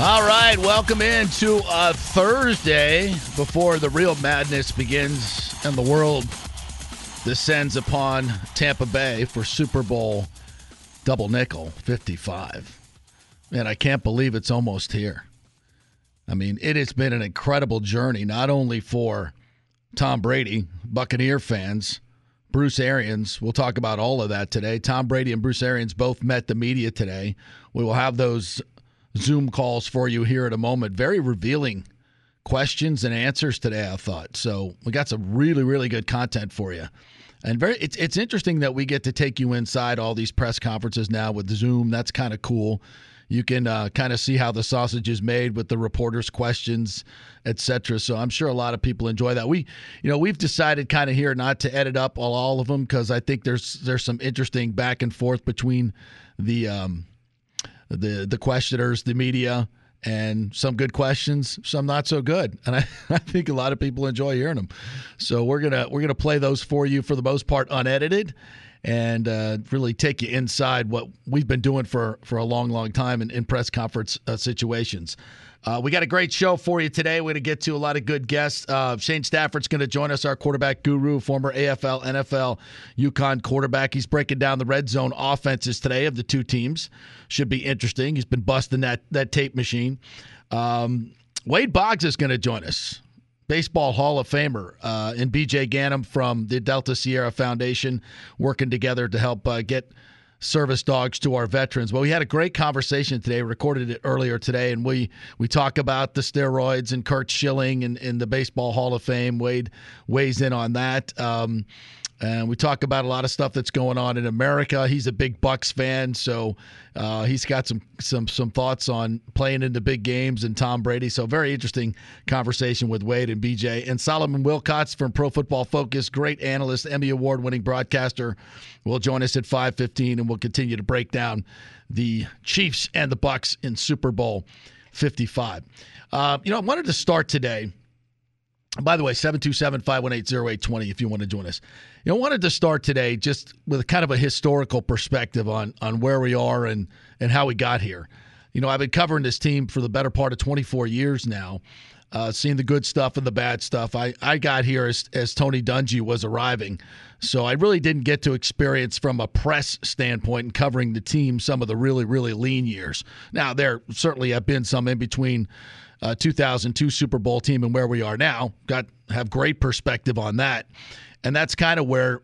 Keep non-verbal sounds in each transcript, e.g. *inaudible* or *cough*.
All right, welcome into a Thursday before the real madness begins and the world descends upon Tampa Bay for Super Bowl double nickel 55. Man, I can't believe it's almost here. I mean, it has been an incredible journey, not only for Tom Brady, Buccaneer fans, Bruce Arians. We'll talk about all of that today. Tom Brady and Bruce Arians both met the media today. We will have those Zoom calls for you here in a moment. Very revealing questions and answers today, I thought. So we got some really, really good content for you. And very it's it's interesting that we get to take you inside all these press conferences now with Zoom. That's kind of cool. You can uh, kind of see how the sausage is made with the reporters' questions, etc. So I'm sure a lot of people enjoy that. We, you know, we've decided kind of here not to edit up all, all of them because I think there's there's some interesting back and forth between the um, the the questioners, the media, and some good questions, some not so good. And I, *laughs* I think a lot of people enjoy hearing them. So we're gonna we're gonna play those for you for the most part unedited, and uh, really take you inside what we've been doing for for a long, long time in, in press conference uh, situations. Uh, we got a great show for you today. We're going to get to a lot of good guests. Uh, Shane Stafford's going to join us, our quarterback guru, former AFL, NFL, UConn quarterback. He's breaking down the red zone offenses today of the two teams. Should be interesting. He's been busting that that tape machine. Um, Wade Boggs is going to join us. Baseball Hall of Famer uh, and BJ Ganem from the Delta Sierra Foundation working together to help uh, get service dogs to our veterans. Well, we had a great conversation today, recorded it earlier today, and we we talk about the steroids and Curt Schilling and, and the Baseball Hall of Fame. Wade weighs in on that. Um, and we talk about a lot of stuff that's going on in America. He's a big Bucks fan, so uh, he's got some some some thoughts on playing in the big games and Tom Brady. So very interesting conversation with Wade and BJ and Solomon Wilcots from Pro Football Focus, great analyst, Emmy award winning broadcaster, will join us at five fifteen, and we'll continue to break down the Chiefs and the Bucks in Super Bowl fifty five. Uh, you know, I wanted to start today by the way, 727 518 0820 if you want to join us. You know, I wanted to start today just with a kind of a historical perspective on on where we are and and how we got here. You know, I've been covering this team for the better part of 24 years now, uh, seeing the good stuff and the bad stuff. I, I got here as, as Tony Dungy was arriving. So I really didn't get to experience from a press standpoint and covering the team some of the really, really lean years. Now, there certainly have been some in between uh, 2002 Super Bowl team and where we are now. Got have great perspective on that, and that's kind of where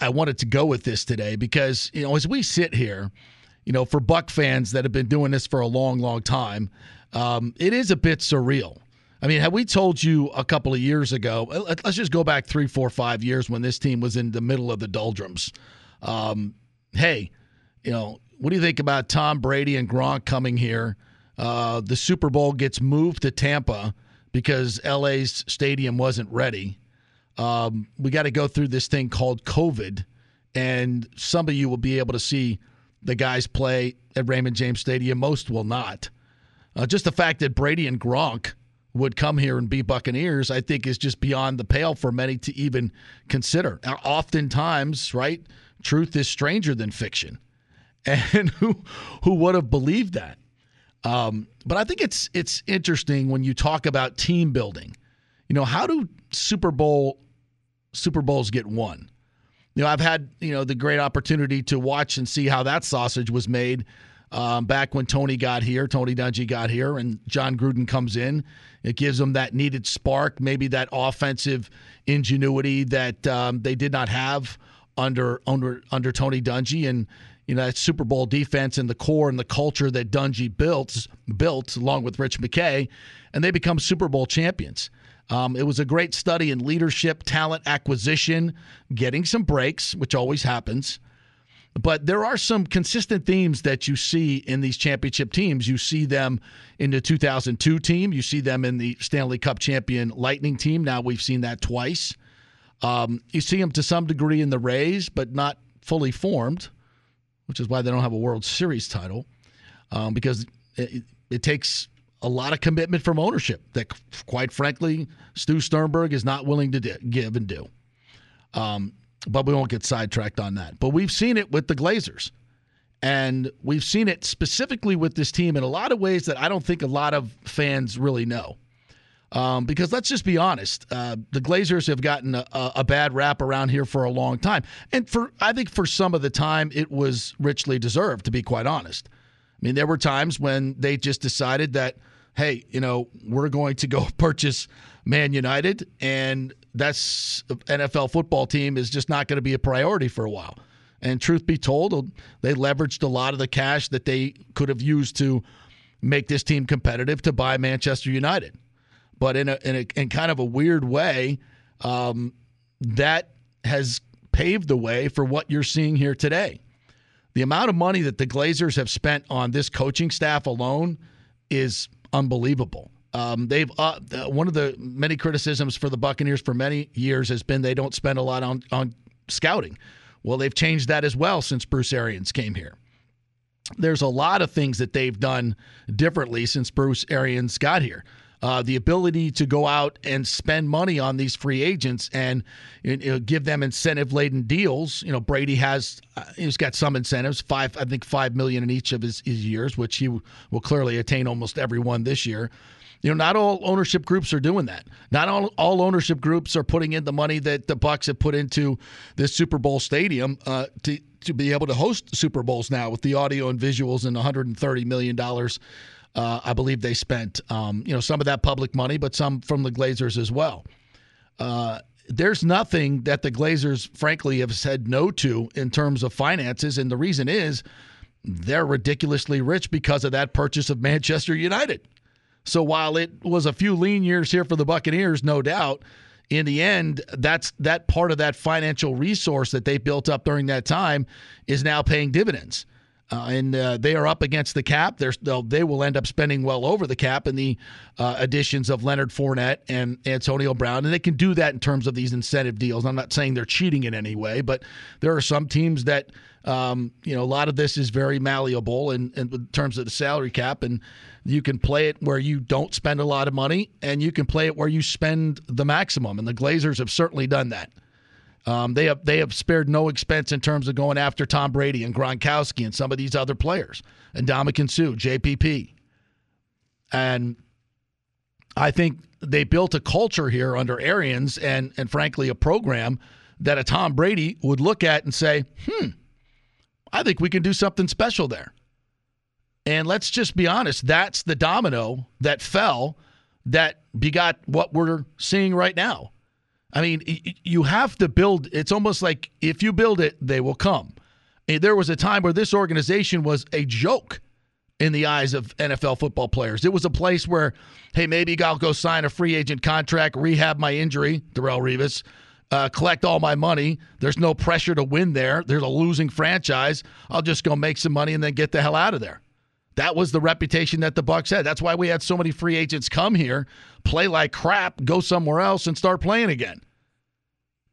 I wanted to go with this today because you know as we sit here, you know for Buck fans that have been doing this for a long, long time, um, it is a bit surreal. I mean, had we told you a couple of years ago, let's just go back three, four, five years when this team was in the middle of the doldrums. Um, hey, you know, what do you think about Tom Brady and Gronk coming here? Uh, the Super Bowl gets moved to Tampa because LA's stadium wasn't ready. Um, we got to go through this thing called COVID, and some of you will be able to see the guys play at Raymond James Stadium. Most will not. Uh, just the fact that Brady and Gronk would come here and be Buccaneers, I think, is just beyond the pale for many to even consider. Now, oftentimes, right, truth is stranger than fiction, *laughs* and who who would have believed that? Um, but I think it's it's interesting when you talk about team building. You know, how do Super Bowl Super Bowls get won? You know, I've had you know the great opportunity to watch and see how that sausage was made um, back when Tony got here, Tony Dungy got here, and Jon Gruden comes in. It gives them that needed spark, maybe that offensive ingenuity that um, they did not have under under under Tony Dungy, and you know that Super Bowl defense and the core and the culture that Dungy built built along with Rich McKay, and they become Super Bowl champions. Um, it was a great study in leadership, talent acquisition, getting some breaks, which always happens. But there are some consistent themes that you see in these championship teams. You see them in the 2002 team. You see them in the Stanley Cup champion Lightning team. Now we've seen that twice. Um, you see them to some degree in the Rays, but not fully formed which is why they don't have a World Series title, um, because it, it, takes a lot of commitment from ownership that, quite frankly, Stu Sternberg is not willing to do, give and do. Um, but we won't get sidetracked on that. But we've seen it with the Glazers. And we've seen it specifically with this team in a lot of ways that I don't think a lot of fans really know. Um, because let's just be honest, uh, the Glazers have gotten a, a, bad rap around here for a long time, and for I think for some of the time it was richly deserved. To be quite honest, I mean there were times when they just decided that, hey, you know, we're going to go *laughs* purchase Man United, and that's NFL football team is just not going to be a priority for a while. And truth be told, they leveraged a lot of the cash that they could have used to make this team competitive to buy Manchester United. But in a in a in kind of a weird way, um, that has paved the way for what you're seeing here today. The amount of money that the Glazers have spent on this coaching staff alone is unbelievable. Um, they've uh, one of the many criticisms for the Buccaneers for many years has been they don't spend a lot on on scouting. Well, they've changed that as well since Bruce Arians came here. There's a lot of things that they've done differently since Bruce Arians got here. Uh, the ability to go out and spend money on these free agents and you know, give them incentive laden deals. You know, Brady has uh, he's got some incentives, five I think five million in each of his, his years, which he will clearly attain almost every one this year. You know, not all ownership groups are doing that. Not all, all ownership groups are putting in the money that the Bucks have put into this Super Bowl stadium uh, to to be able to host Super Bowls now with the audio and visuals and 130 million dollars. Uh, I believe they spent, um, you know, some of that public money, but some from the Glazers as well. Uh, there's nothing that the Glazers, frankly, have said no to in terms of finances, and the reason is they're ridiculously rich because of that purchase of Manchester United. So while it was a few lean years here for the Buccaneers, no doubt, in the end, that's that part of that financial resource that they built up during that time is now paying dividends. Uh, and uh, they are up against the cap. They're, they will end up spending well over the cap in the uh, additions of Leonard Fournette and Antonio Brown. And they can do that in terms of these incentive deals. I'm not saying they're cheating in any way, but there are some teams that, um, you know, a lot of this is very malleable in, in terms of the salary cap. And you can play it where you don't spend a lot of money, and you can play it where you spend the maximum. And the Glazers have certainly done that. Um, they have they have spared no expense in terms of going after Tom Brady and Gronkowski and some of these other players and Ndamukong Suh, JPP, and I think they built a culture here under Arians and and frankly a program that a Tom Brady would look at and say, "Hmm, I think we can do something special there." And let's just be honest, that's the domino that fell that begot what we're seeing right now. I mean, you have to build, it's almost like if you build it, they will come. There was a time where this organization was a joke in the eyes of NFL football players. It was a place where, hey, maybe I'll go sign a free agent contract, rehab my injury, Darrelle Revis, uh, collect all my money. There's no pressure to win there. There's a losing franchise. I'll just go make some money and then get the hell out of there. That was the reputation that the Bucks had. That's why we had so many free agents come here, play like crap, go somewhere else, and start playing again.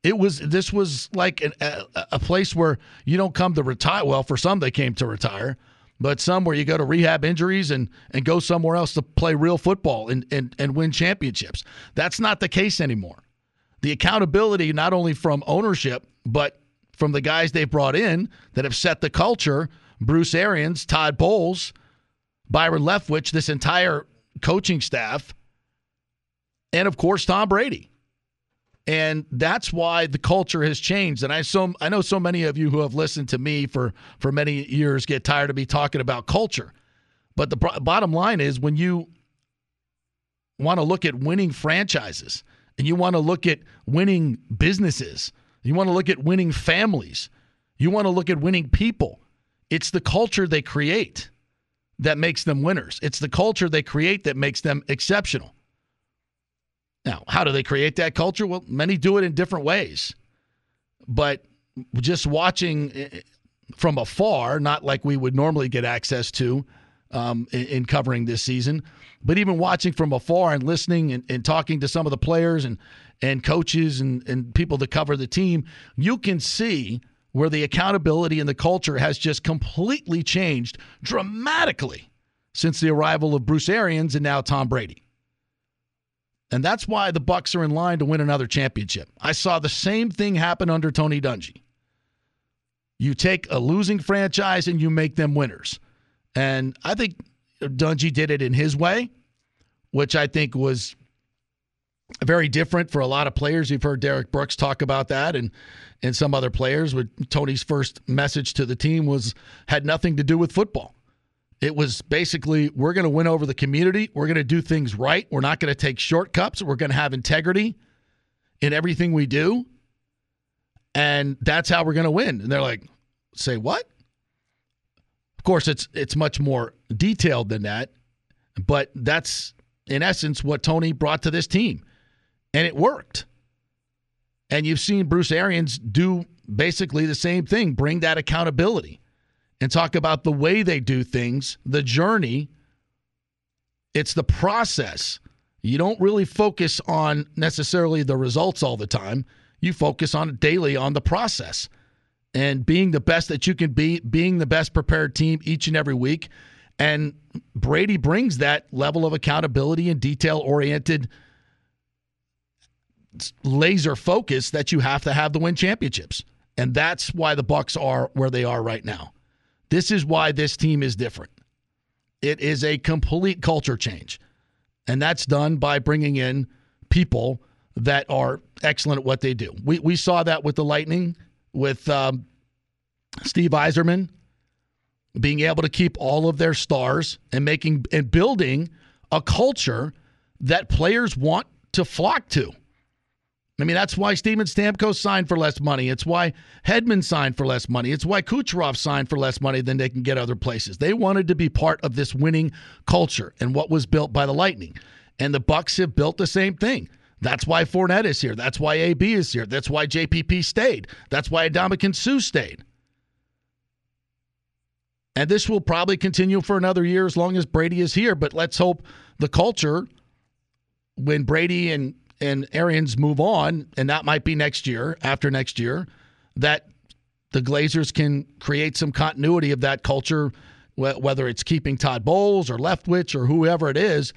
It was this was like an, a, a place where you don't come to retire. Well, for some they came to retire, but some where you go to rehab injuries and and go somewhere else to play real football and and, and win championships. That's not the case anymore. The accountability not only from ownership but from the guys they've brought in that have set the culture. Bruce Arians, Todd Bowles, Byron Leftwich, this entire coaching staff, and of course Tom Brady. And that's why the culture has changed. And I so I know so many of you who have listened to me for for many years get tired of me talking about culture. But the bottom line is when you want to look at winning franchises and you want to look at winning businesses, you want to look at winning families, you want to look at winning people, it's the culture they create that makes them winners. It's the culture they create that makes them exceptional. Now, how do they create that culture? Well, many do it in different ways. But just watching eh, from afar, not like we would normally get access to um, in, in, covering this season, but even watching from afar and listening and, and talking to some of the players and, and coaches and, and people that cover the team, you can see – where the accountability and the culture has just completely changed dramatically since the arrival of Bruce Arians and now Tom Brady. And that's why the Bucks are in line to win another championship. I saw the same thing happen under Tony Dungy. You take a losing franchise and you make them winners. And I think Dungy did it in his way, which I think was very different for a lot of players. You've heard Derrick Brooks talk about that and and some other players with Tony's first message to the team was had nothing to do with football. It was basically we're going to win over the community. We're going to do things right. We're not going to take shortcuts. We're going to have integrity in everything we do. And that's how we're going to win. And they're like, "Say what?" Of course, it's it's much more detailed than that, but that's in essence what Tony brought to this team. And it worked. And you've seen Bruce Arians do basically the same thing, bring that accountability and talk about the way they do things, the journey. It's the process. You don't really focus on necessarily the results all the time. You focus on daily on the process and being the best that you can be, being the best prepared team each and every week. And Brady brings that level of accountability and detail oriented laser focus that you have to have to win championships. And that's why the Bucks are where they are right now. This is why this team is different. It is a complete culture change. And that's done by bringing in people that are excellent at what they do. We, we saw that with the Lightning, with um, Steve Yzerman being able to keep all of their stars and making and building a culture that players want to flock to. I mean, that's why Steven Stamkos signed for less money. It's why Hedman signed for less money. It's why Kucherov signed for less money than they can get other places. They wanted to be part of this winning culture and what was built by the Lightning. And the Bucks have built the same thing. That's why Fournette is here. That's why AB is here. That's why JPP stayed. That's why Ndamukong Suh stayed. And this will probably continue for another year as long as Brady is here. But let's hope the culture, when Brady and and Arians move on, and that might be next year, after next year, that the Glazers can create some continuity of that culture, whether it's keeping Todd Bowles or Leftwich or whoever it is,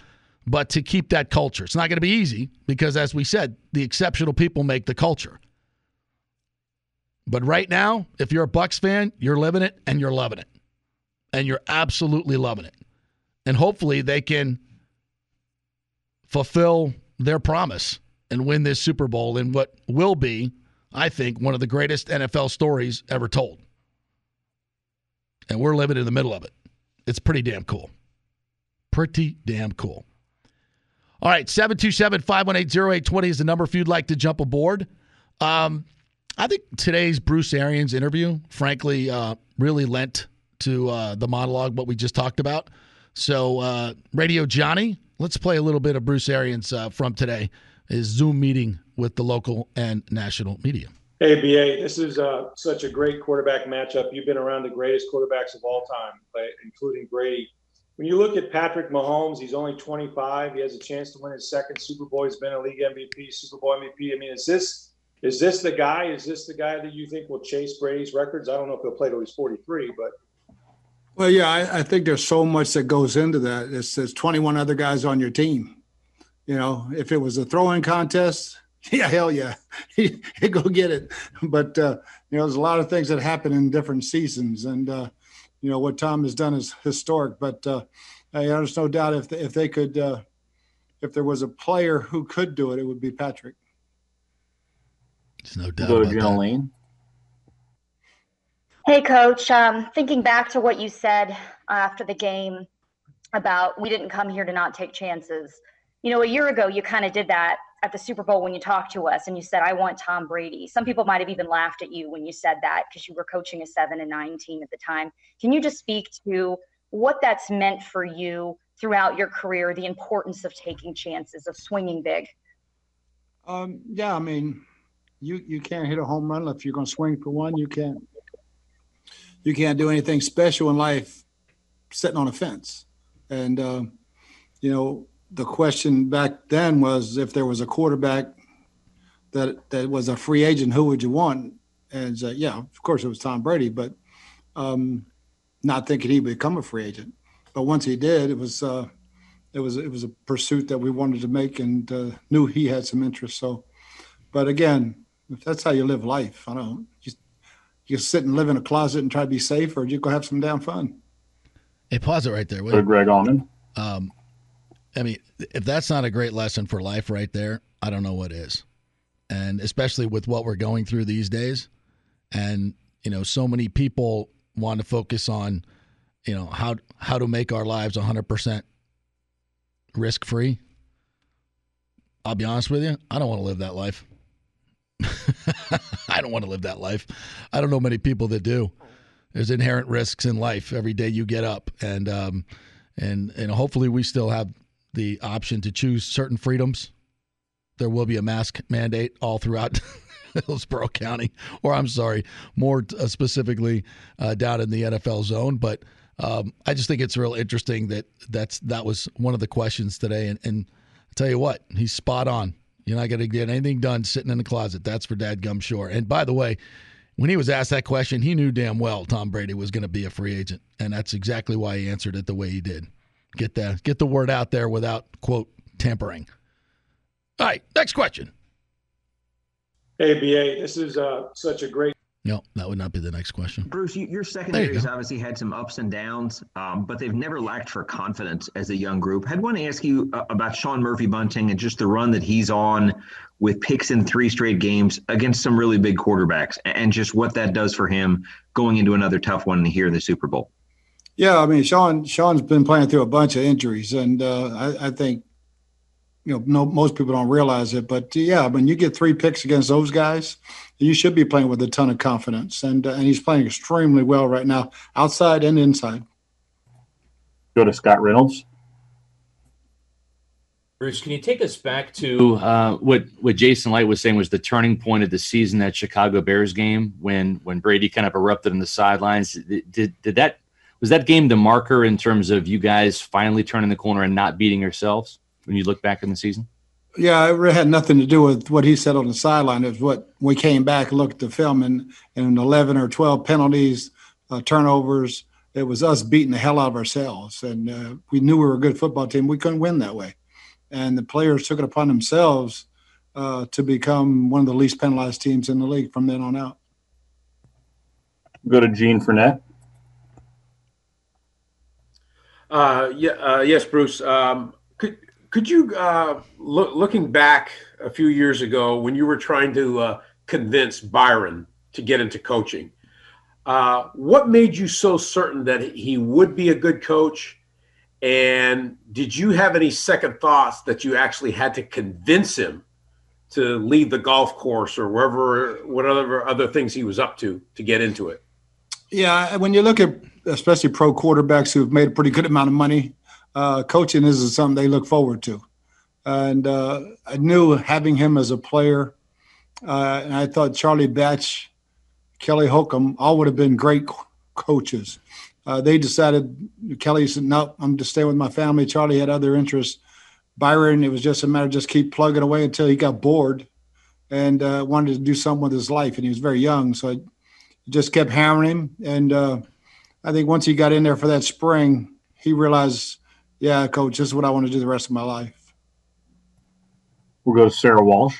but to keep that culture. It's not going to be easy because, as we said, the exceptional people make the culture. But right now, if you're a Bucks fan, you're living it and you're loving it. And you're absolutely loving it. And hopefully they can fulfill their promise and win this Super Bowl in what will be, I think, one of the greatest NFL stories ever told. And we're living in the middle of it. It's pretty damn cool. Pretty damn cool. All right, 727 518 0820 is the number if you'd like to jump aboard. Um, I think today's Bruce Arians interview, frankly, uh, really lent to uh, the monologue, what we just talked about. So, uh, Radio Johnny, let's play a little bit of Bruce Arians uh, from today, his Zoom meeting with the local and national media. Hey, BA, this is uh, such a great quarterback matchup. You've been around the greatest quarterbacks of all time, including Brady. When you look at Patrick Mahomes, he's only 25. He has a chance to win his second Super Bowl. He's been a league MVP, Super Bowl MVP. I mean, is this is this the guy? Is this the guy that you think will chase Brady's records? I don't know if he'll play till he's 43, but well, yeah, I, I, think there's so much that goes into that. It's, there's 21 other guys on your team. You know, if it was a throwing contest, *laughs* yeah, hell yeah, *laughs* he, go get it. But uh, you know, there's a lot of things that happen in different seasons, and uh, you know what Tom has done is historic. But uh, there's no doubt if they, if they could, uh, if there was a player who could do it, it would be Patrick. There's no doubt. Go to Jolene. Hey, coach. Um, thinking back to what you said after the game about we didn't come here to not take chances. You know, a year ago, you kind of did that at the Super Bowl when you talked to us and you said, I want Tom Brady. Some people might have even laughed at you when you said that because you were coaching a seven and nine team at the time. Can you just speak to what that's meant for you throughout your career, the importance of taking chances, of swinging big? Um, yeah, I mean, you, you can't hit a home run if you're going to swing for one. You can't you can't do anything special in life sitting on a fence. And, uh, you know, the question back then was if there was a quarterback that that was a free agent, who would you want? And uh, yeah, of course it was Tom Brady, but um, not thinking he'd become a free agent. But once he did, it was uh, it was it was a pursuit that we wanted to make, and uh, knew he had some interest. So, but again, if that's how you live life. I don't you sit and live in a closet and try to be safe, or you go have some damn fun. Hey, pause it right there. For Greg Auman. Um, I mean, if that's not a great lesson for life right there, I don't know what is. And especially with what we're going through these days, and you know, so many people want to focus on, you know, how how to make our lives 100% risk free. I'll be honest with you, I don't want to live that life. *laughs* Don't want to live that life. I don't know many people that do. There's inherent risks in life every day you get up, and um, and and hopefully we still have the option to choose certain freedoms. There will be a mask mandate all throughout *laughs* Hillsborough County, or I'm sorry, more uh, specifically uh, down in the NFL zone. But um, I just think it's real interesting that that's that was one of the questions today, and, and I tell you what, he's spot on. You're not going to get anything done sitting in the closet. That's for Dad Sure. And by the way, when he was asked that question, he knew damn well Tom Brady was going to be a free agent, and that's exactly why he answered it the way he did. Get the get the word out there without quote tampering. All right, next question. Hey, BA, this is uh, such a great no, that would not be the next question. Bruce, you, your secondary has obviously had some ups and downs, um, but they've never lacked for confidence as a young group. I'd want to ask you uh, about Sean Murphy Bunting and just the run that he's on with picks in three straight games against some really big quarterbacks, and just what that does for him going into another tough one here in the Super Bowl. Yeah, I mean, Sean Sean's been playing through a bunch of injuries, and uh, I, I think you know, no, most people don't realize it, but yeah, when you get three picks against those guys, you should be playing with a ton of confidence, and uh, and he's playing extremely well right now, outside and inside. Go to Scott Reynolds. Bruce, can you take us back to uh, what what Jason Licht was saying was the turning point of the season that Chicago Bears game when when Brady kind of erupted on the sidelines? Did, did, did that was that game the marker in terms of you guys finally turning the corner and not beating yourselves? When you look back in the season? Yeah, it really had nothing to do with what he said on the sideline. It was what we came back and looked at the film and, and 11 or 12 penalties, uh, turnovers. It was us beating the hell out of ourselves. And uh, we knew we were a good football team. We couldn't win that way. And the players took it upon themselves uh, to become one of the least penalized teams in the league from then on out. Go to Gene Fournette. Uh, yeah, uh, yes, Bruce. Um, could you, uh, look, looking back a few years ago when you were trying to uh, convince Byron to get into coaching, uh, what made you so certain that he would be a good coach? And did you have any second thoughts that you actually had to convince him to leave the golf course or wherever, whatever other things he was up to to get into it? Yeah, when you look at especially pro quarterbacks who've made a pretty good amount of money uh, coaching isn't something they look forward to. And uh, I knew having him as a player, uh, and I thought Charlie Batch, Kelly Holcomb, all would have been great co- coaches. Uh, they decided, Kelly said, no, I'm just staying with my family. Charlie had other interests. Byron, it was just a matter of just keep plugging away until he got bored and uh, wanted to do something with his life. And he was very young. So I just kept hammering him. And uh, I think once he got in there for that spring, he realized yeah, coach, this is what I want to do the rest of my life. We'll go to Sarah Walsh.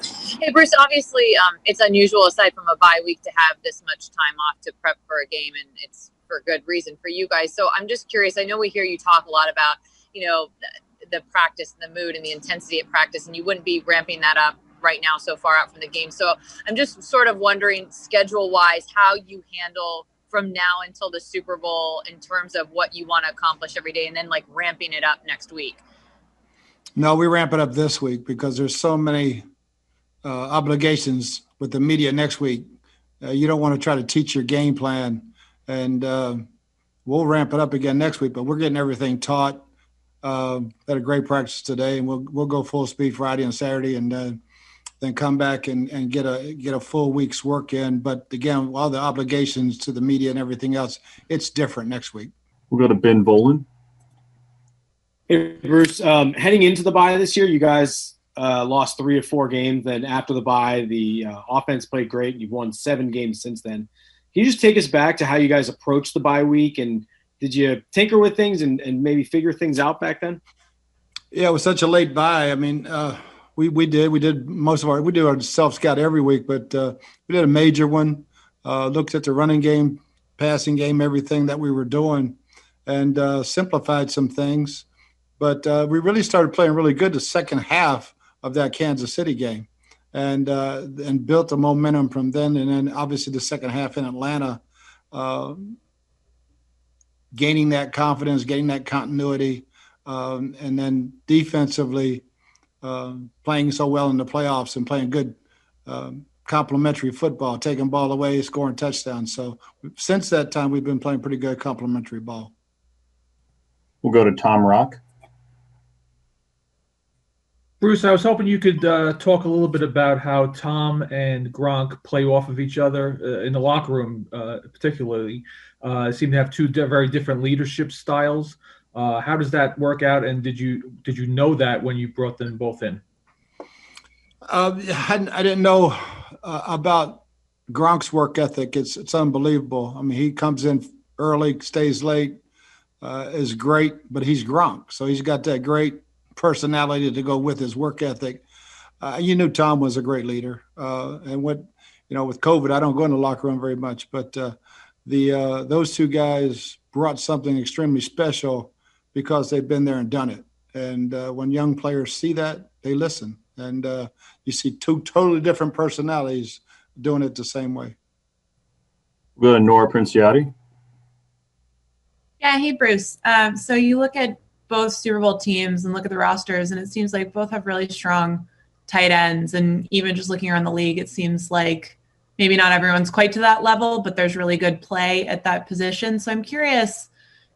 Hey, Bruce, obviously um, it's unusual aside from a bye week to have this much time off to prep for a game, and it's for good reason for you guys. So I'm just curious. I know we hear you talk a lot about, you know, the, the practice and the mood and the intensity of practice, and you wouldn't be ramping that up right now so far out from the game. So I'm just sort of wondering, schedule wise, how you handle – from now until the Super Bowl in terms of what you want to accomplish every day and then like ramping it up next week? No, we ramp it up this week because there's so many uh, obligations with the media next week. Uh, you don't want to try to teach your game plan, and uh, we'll ramp it up again next week. But we're getting everything taught. Uh, had a great practice today, and we'll we'll go full speed Friday and Saturday, and uh, then come back and, and get a get a full week's work in. But again, all the obligations to the media and everything else, it's different next week. We'll go to Ben Volin. Hey, Bruce. Um, heading into the bye this year, you guys uh, lost three or four games. Then after the bye, the uh, offense played great. You've won seven games since then. Can you just take us back to how you guys approached the bye week and did you tinker with things and, and maybe figure things out back then? Yeah, it was such a late bye. I mean, uh, we we did we did most of our we do our self scout every week, but uh, we did a major one. Uh, looked at the running game, passing game, everything that we were doing, and uh, simplified some things. But uh, we really started playing really good the second half of that Kansas City game, and uh, and built the momentum from then. And then obviously the second half in Atlanta, uh, gaining that confidence, gaining that continuity, um, and then defensively uh, playing so well in the playoffs and playing good um, complementary football, taking ball away, scoring touchdowns. So since that time, we've been playing pretty good complementary ball. We'll go to Tom Rock. Bruce, I was hoping you could uh, talk a little bit about how Tom and Gronk play off of each other uh, in the locker room, uh, particularly. Uh, seem to have two di- very different leadership styles. Uh, how does that work out? And did you did you know that when you brought them both in? Uh, I, I didn't know uh, about Gronk's work ethic. It's it's unbelievable. I mean, he comes in early, stays late, uh, is great, but he's Gronk, so he's got that great personality to go with his work ethic. Uh, you knew Tom was a great leader, uh, and what you know with COVID, I don't go in the locker room very much, but the those two guys brought something extremely special because they've been there and done it. And uh, when young players see that, they listen, and uh, you see two totally different personalities doing it the same way. We'll go to Nora Princiotti. Yeah, hey Bruce. Um, so you look at both Super Bowl teams and look at the rosters, and it seems like both have really strong tight ends. And even just looking around the league, it seems like maybe not everyone's quite to that level, but there's really good play at that position. So I'm curious,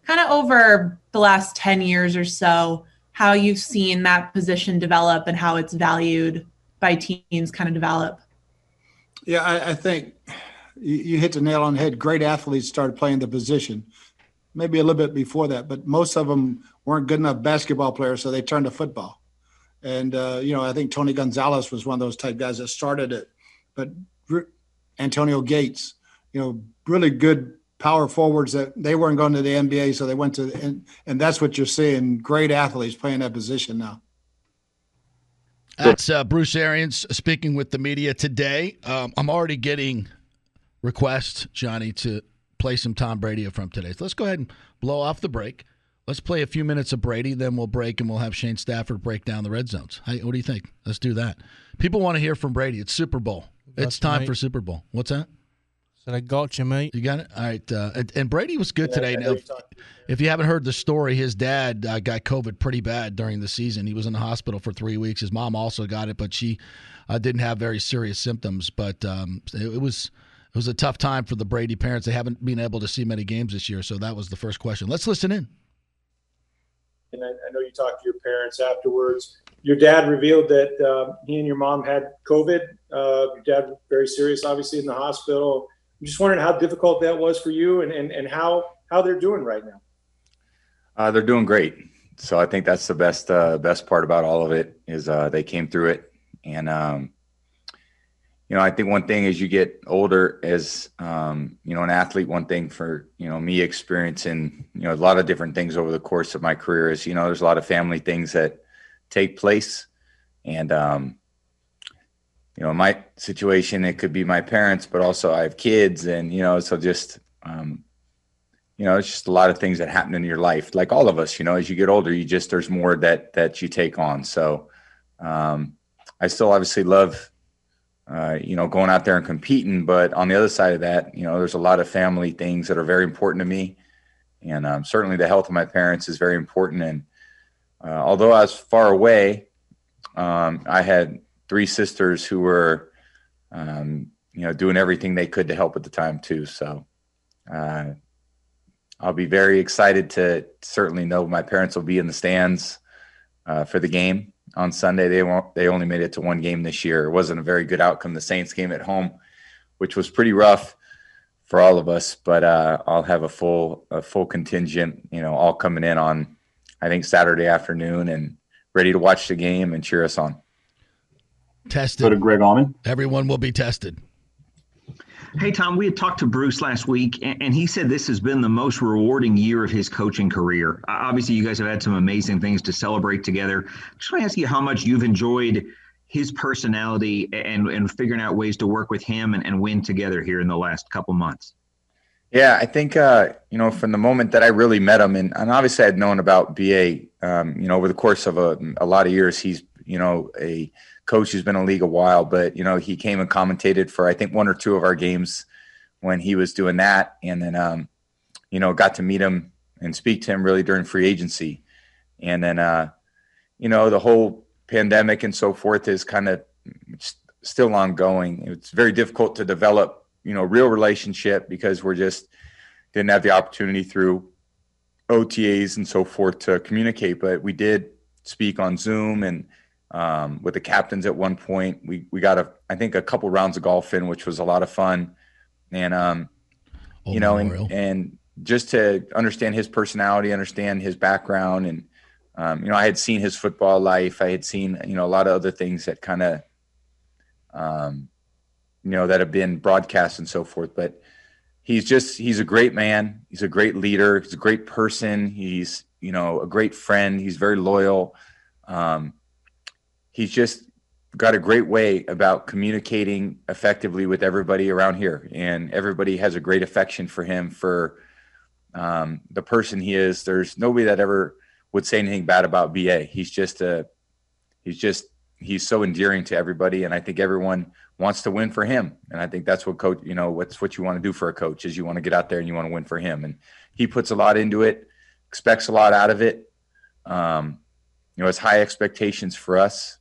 kind of over the last 10 years or so, how you've seen that position develop and how it's valued by teams kind of develop. Yeah, I, I think you, hit the nail on the head. Great athletes started playing the position, maybe a little bit before that, but most of them weren't good enough basketball players, so they turned to football. And uh, you know, I think Tony Gonzalez was one of those type guys that started it. But Antonio Gates, you know, really good power forwards that they weren't going to the NBA, so they went to, and, and that's what you're seeing. Great athletes playing that position now. That's uh, Bruce Arians speaking with the media today. Um, I'm already getting requests, Johnny, to play some Tom Brady from today. So let's go ahead and blow off the break. Let's play a few minutes of Brady, then we'll break and we'll have Shane Stafford break down the red zones. Hey, what do you think? Let's do that. People want to hear from Brady. It's Super Bowl. It's time mate. for Super Bowl. What's that? Said I got you, mate. You got it. All right. Uh, and, and Brady was good today. Now, if, if you haven't heard the story, his dad uh, got COVID pretty bad during the season. He was in the hospital for three weeks. His mom also got it, but she uh, didn't have very serious symptoms. But um, it, it was it was a tough time for the Brady parents. They haven't been able to see many games this year, so that was the first question. Let's listen in. And I, I know you talked to your parents afterwards. Your dad revealed that uh, he and your mom had COVID. Uh, your dad very serious, obviously, in the hospital. I'm just wondering how difficult that was for you, and, and, and how how they're doing right now. Uh, they're doing great. So I think that's the best uh, best part about all of it is uh, they came through it, and um, you know I think one thing as you get older, as um, you know, an athlete, one thing for you know me experiencing you know a lot of different things over the course of my career is you know there's a lot of family things that take place, and um, you know my situation it could be my parents, but also I have kids, and you know so just um, you know it's just a lot of things that happen in your life like all of us you know as you get older you just there's more that that you take on. So um, i still obviously love uh, you know going out there and competing but on the other side of that you know there's a lot of family things that are very important to me. And um, certainly the health of my parents is very important. And uh, although i was far away um, i had three sisters who were um, you know doing everything they could to help at the time too so uh, I'll be very excited to certainly know my parents will be in the stands uh, for the game on Sunday. They won't. They only made it to one game this year. It wasn't a very good outcome. The Saints game at home, which was pretty rough for all of us. But uh, I'll have a full a full contingent. You know, all coming in on I think Saturday afternoon and ready to watch the game and cheer us on. Tested. Go to Greg Auman. Everyone will be tested. Hey, Tom, we had talked to Bruce last week, and, and he said this has been the most rewarding year of his coaching career. Obviously, you guys have had some amazing things to celebrate together. Just want to ask you how much you've enjoyed his personality and and figuring out ways to work with him and, and win together here in the last couple months? Yeah, I think uh, you know from the moment that I really met him, and, and obviously I'd known about BA, um, you know, over the course of a, a lot of years. He's you know a coach who's been in the league a while, but you know he came and commentated for I think one or two of our games when he was doing that, and then um, you know got to meet him and speak to him really during free agency, and then uh, you know the whole pandemic and so forth is kind of still ongoing. It's very difficult to develop, you know, real relationship because we're just didn't have the opportunity through OTAs and so forth to communicate. But we did speak on Zoom and um, with the captains at one point. We we got a I think a couple rounds of golf in, which was a lot of fun, and um, you know, and and just to understand his personality, understand his background, and um, you know, I had seen his football life. I had seen, you know, a lot of other things that kind of, um, you know, that have been broadcast and so forth. But he's just, he's a great man. He's a great leader. He's a great person. He's, you know, a great friend. He's very loyal. Um, he's just got a great way about communicating effectively with everybody around here. And everybody has a great affection for him for um, the person he is. There's nobody that ever, would say anything bad about BA. He's just a he's just he's so endearing to everybody and I think everyone wants to win for him. And I think that's what coach, you know, what's what you want to do for a coach is you want to get out there and you want to win for him. And he puts a lot into it, expects a lot out of it. Um, you know, has high expectations for us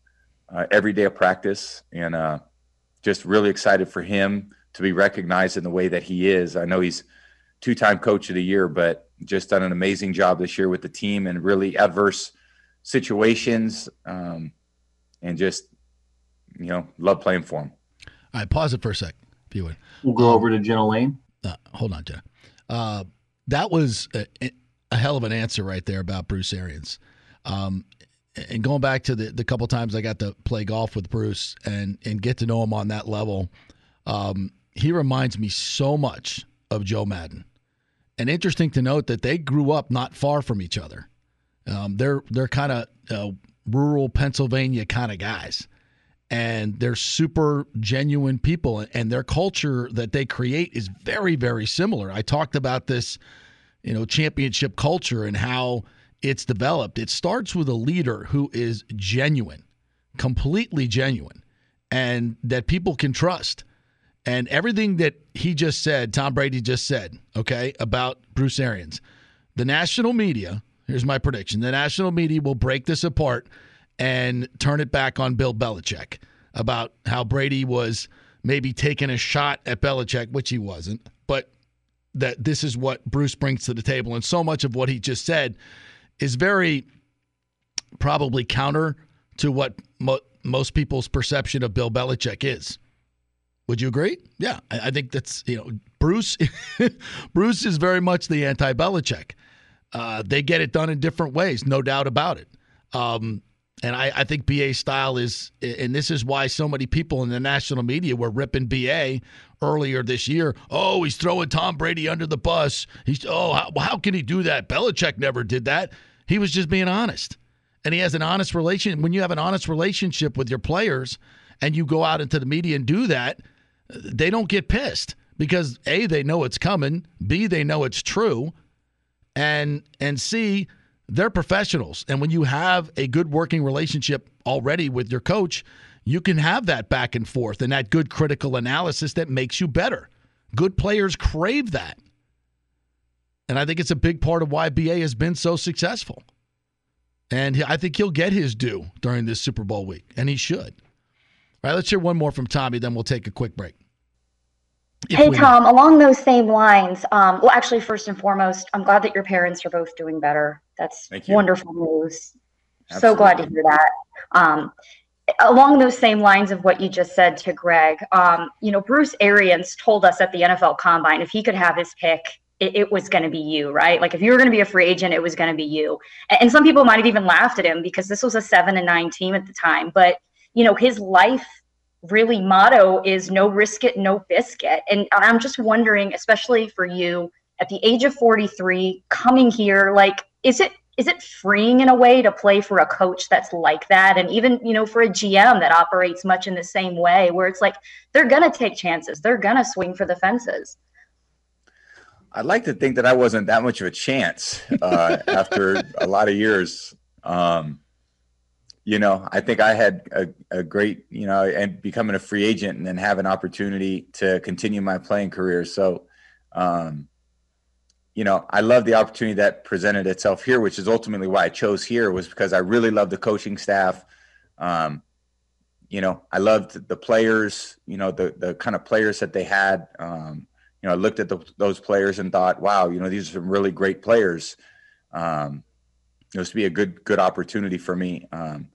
uh, every day of practice and uh, just really excited for him to be recognized in the way that he is. I know he's two-time coach of the year, but just done an amazing job this year with the team and really adverse situations, um, and just you know love playing for him. All right, pause it for a sec, if you would. We'll go over to Jenna Laine. Uh, hold on, Jenna. Uh, that was a, a, hell of an answer right there about Bruce Arians. Um, and going back to the, the couple times I got to play golf with Bruce and and get to know him on that level, um, he reminds me so much of Joe Maddon. And interesting to note that they grew up not far from each other. Um, they're they're kind of uh, rural Pennsylvania kind of guys, and they're super genuine people, and their culture that they create is very very similar. I talked about this, you know, championship culture and how it's developed. It starts with a leader who is genuine, completely genuine, and that people can trust. And everything that he just said, Tom Brady just said, okay, about Bruce Arians, the national media, here's my prediction the national media will break this apart and turn it back on Bill Belichick about how Brady was maybe taking a shot at Belichick, which he wasn't, but that this is what Bruce brings to the table. And so much of what he just said is very probably counter to what mo- most people's perception of Bill Belichick is. Would you agree? Yeah, I, I think that's you know Bruce. *laughs* Bruce is very much the anti Belichick. Uh, they get it done in different ways, no doubt about it. Um, and I, I think BA style is, and this is why so many people in the national media were ripping BA earlier this year. Oh, he's throwing Tom Brady under the bus. He's oh, how, how can he do that? Belichick never did that. He was just being honest, and he has an honest relation. When you have an honest relationship with your players, and you go out into the media and do that, they don't get pissed because A, they know it's coming, B, they know it's true, and and C, they're professionals. And when you have a good working relationship already with your coach, you can have that back and forth and that good critical analysis that makes you better. Good players crave that. And I think it's a big part of why BA has been so successful. And I think he'll get his due during this Super Bowl week, and he should. All right, let's hear one more from Tommy, then we'll take a quick break. If hey, Tom, along those same lines, um, well, actually, first and foremost, I'm glad that your parents are both doing better. That's wonderful news. Absolutely. So glad to hear that. Um, along those same lines of what you just said to Greg, um, you know, Bruce Arians told us at the NFL Combine if he could have his pick, it, it was going to be you, right? Like if you were going to be a free agent, it was going to be you. And, and some people might have even laughed at him because this was a seven and nine team at the time. But you know, his life really motto is no risk it, no biscuit. And I'm just wondering, especially for you at the age of 43, coming here, like, is it is it freeing in a way to play for a coach that's like that and even you know for a gm that operates much in the same way where it's like they're gonna take chances they're gonna swing for the fences I'd like to think that I wasn't that much of a chance uh, *laughs* after a lot of years. Um, you know, I think I had a, a great, you know, and becoming a free agent and then have an opportunity to continue my playing career. So, um, you know, I love the opportunity that presented itself here, which is ultimately why I chose here was because I really love the coaching staff. Um, you know, I loved the players, you know, the, the kind of players that they had. Um, you know, I looked at the, those players and thought, wow, you know, these are some really great players. Um, it was to be a good, good opportunity for me. Um,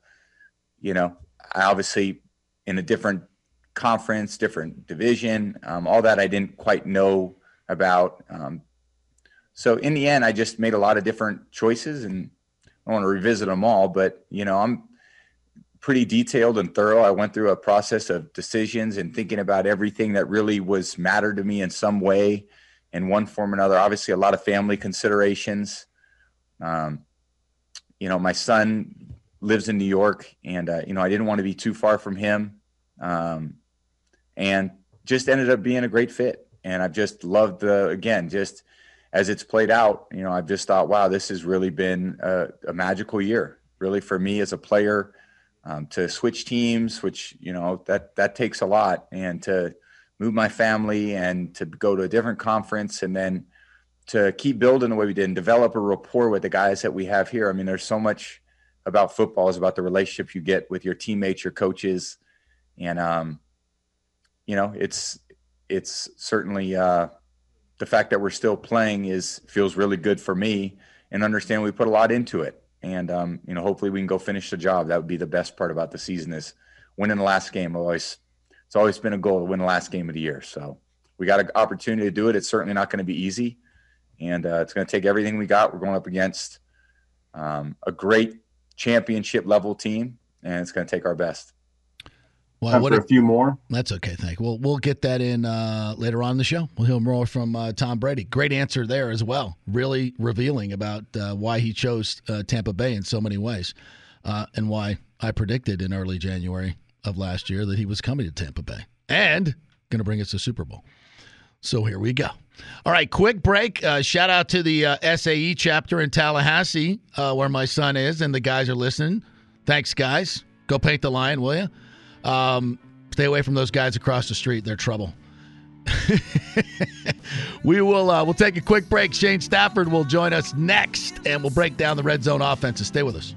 you know, I obviously in a different conference, different division, um, all that I didn't quite know about. Um, so in the end, I just made a lot of different choices and I want to revisit them all, but you know, I'm pretty detailed and thorough. I went through a process of decisions and thinking about everything that really was mattered to me in some way in one form or another. Obviously a lot of family considerations. Um, you know, my son lives in New York and, uh, you know, I didn't want to be too far from him. Um, and just ended up being a great fit. And I've just loved the, again, just as it's played out, you know, I've just thought, wow, this has really been a, a magical year, really for me as a player. Um, to switch teams, which you know that that takes a lot, and to move my family and to go to a different conference, and then to keep building the way we did and develop a rapport with the guys that we have here. I mean, there's so much about football is about the relationship you get with your teammates, your coaches, and um, you know, it's it's certainly uh, the fact that we're still playing is feels really good for me, and understand we put a lot into it and um, you know hopefully we can go finish the job. That would be the best part about the season is winning the last game. Always, it's always been a goal to win the last game of the year. So we got an opportunity to do it. It's certainly not going to be easy, and uh, it's going to take everything we got. We're going up against um, a great championship level team, and it's going to take our best. Well, Time what for a, a few more. That's okay. Thank you. We'll we'll get that in uh, later on in the show. We'll hear more from uh, Tom Brady. Great answer there as well. Really revealing about uh, why he chose uh, Tampa Bay in so many ways, uh, and why I predicted in early January of last year that he was coming to Tampa Bay and going to bring us a Super Bowl. So here we go. All right, quick break. Uh, shout out to the SAE chapter in Tallahassee, where my son is, and the guys are listening. Thanks, guys. Go paint the line, will you? Um, stay away from those guys across the street. They're trouble. *laughs* we will uh, we'll take a quick break. Shane Stafford will join us next, and we'll break down the red zone offenses. Stay with us.